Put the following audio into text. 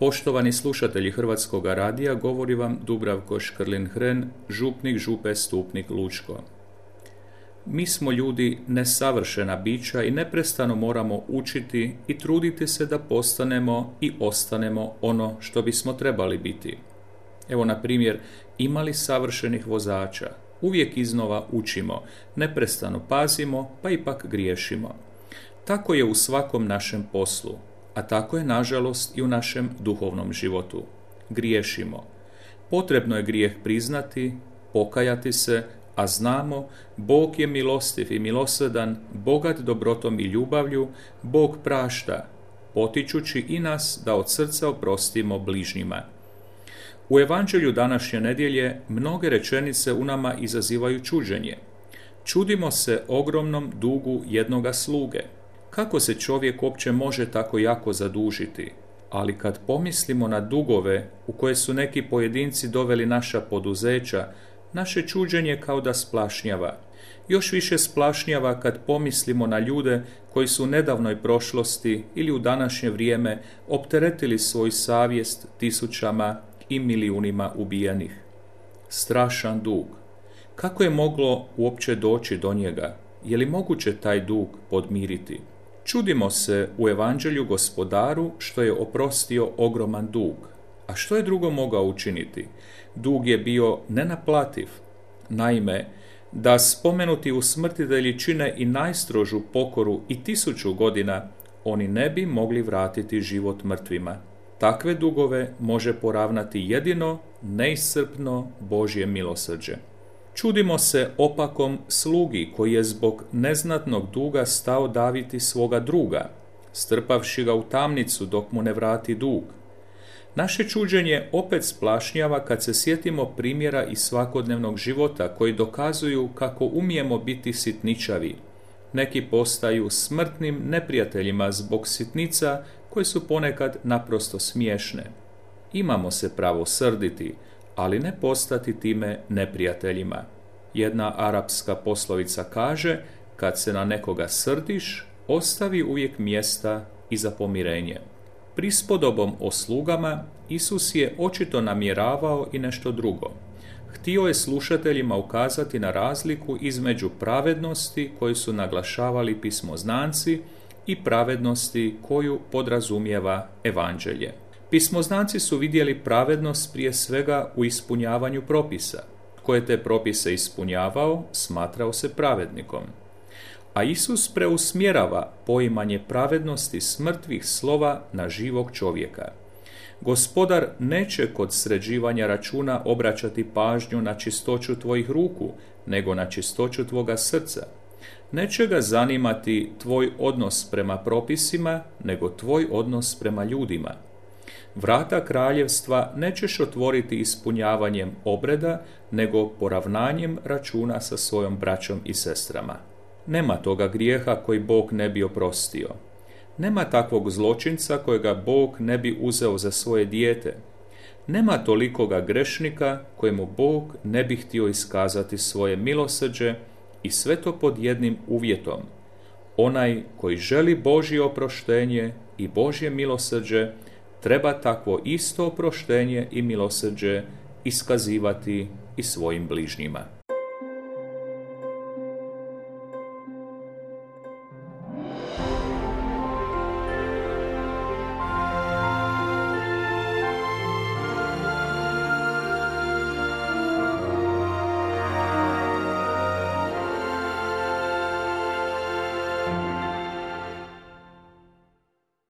Poštovani slušatelji Hrvatskog radija, govori vam Dubravko Škrlin-Hren, župnik župe Stupnik Lučko. Mi smo ljudi nesavršena bića i neprestano moramo učiti i truditi se da postanemo i ostanemo ono što bismo trebali biti. Evo, na primjer, imali savršenih vozača, uvijek iznova učimo, neprestano pazimo, pa ipak griješimo. Tako je u svakom našem poslu, a tako je nažalost i u našem duhovnom životu. Griješimo. Potrebno je grijeh priznati, pokajati se, a znamo, Bog je milostiv i milosrdan, bogat dobrotom i ljubavlju, Bog prašta, potičući i nas da od srca oprostimo bližnjima. U evanđelju današnje nedjelje mnoge rečenice u nama izazivaju čuđenje. Čudimo se ogromnom dugu jednoga sluge – kako se čovjek uopće može tako jako zadužiti? Ali kad pomislimo na dugove u koje su neki pojedinci doveli naša poduzeća, naše čuđenje kao da splašnjava. Još više splašnjava kad pomislimo na ljude koji su u nedavnoj prošlosti ili u današnje vrijeme opteretili svoj savjest tisućama i milijunima ubijenih. Strašan dug. Kako je moglo uopće doći do njega? Je li moguće taj dug podmiriti? Čudimo se u evanđelju gospodaru što je oprostio ogroman dug. A što je drugo mogao učiniti? Dug je bio nenaplativ. Naime, da spomenuti u smrtitelji čine i najstrožu pokoru i tisuću godina, oni ne bi mogli vratiti život mrtvima. Takve dugove može poravnati jedino neiscrpno Božje milosrđe. Čudimo se opakom slugi koji je zbog neznatnog duga stao daviti svoga druga, strpavši ga u tamnicu dok mu ne vrati dug. Naše čuđenje opet splašnjava kad se sjetimo primjera iz svakodnevnog života koji dokazuju kako umijemo biti sitničavi. Neki postaju smrtnim neprijateljima zbog sitnica koje su ponekad naprosto smiješne. Imamo se pravo srditi, ali ne postati time neprijateljima. Jedna arapska poslovica kaže, kad se na nekoga srdiš, ostavi uvijek mjesta i za pomirenje. Prispodobom o slugama Isus je očito namjeravao i nešto drugo. Htio je slušateljima ukazati na razliku između pravednosti koju su naglašavali pismoznanci i pravednosti koju podrazumijeva evanđelje. Pismoznanci su vidjeli pravednost prije svega u ispunjavanju propisa. Tko je te propise ispunjavao, smatrao se pravednikom. A Isus preusmjerava poimanje pravednosti smrtvih slova na živog čovjeka. Gospodar neće kod sređivanja računa obraćati pažnju na čistoću tvojih ruku, nego na čistoću tvoga srca. Neće ga zanimati tvoj odnos prema propisima, nego tvoj odnos prema ljudima. Vrata kraljevstva nećeš otvoriti ispunjavanjem obreda, nego poravnanjem računa sa svojom braćom i sestrama. Nema toga grijeha koji Bog ne bi oprostio. Nema takvog zločinca kojega Bog ne bi uzeo za svoje dijete. Nema tolikoga grešnika kojemu Bog ne bi htio iskazati svoje milosrđe i sve to pod jednim uvjetom. Onaj koji želi Božje oproštenje i Božje milosrđe treba takvo isto oproštenje i milosrđe iskazivati i svojim bližnjima.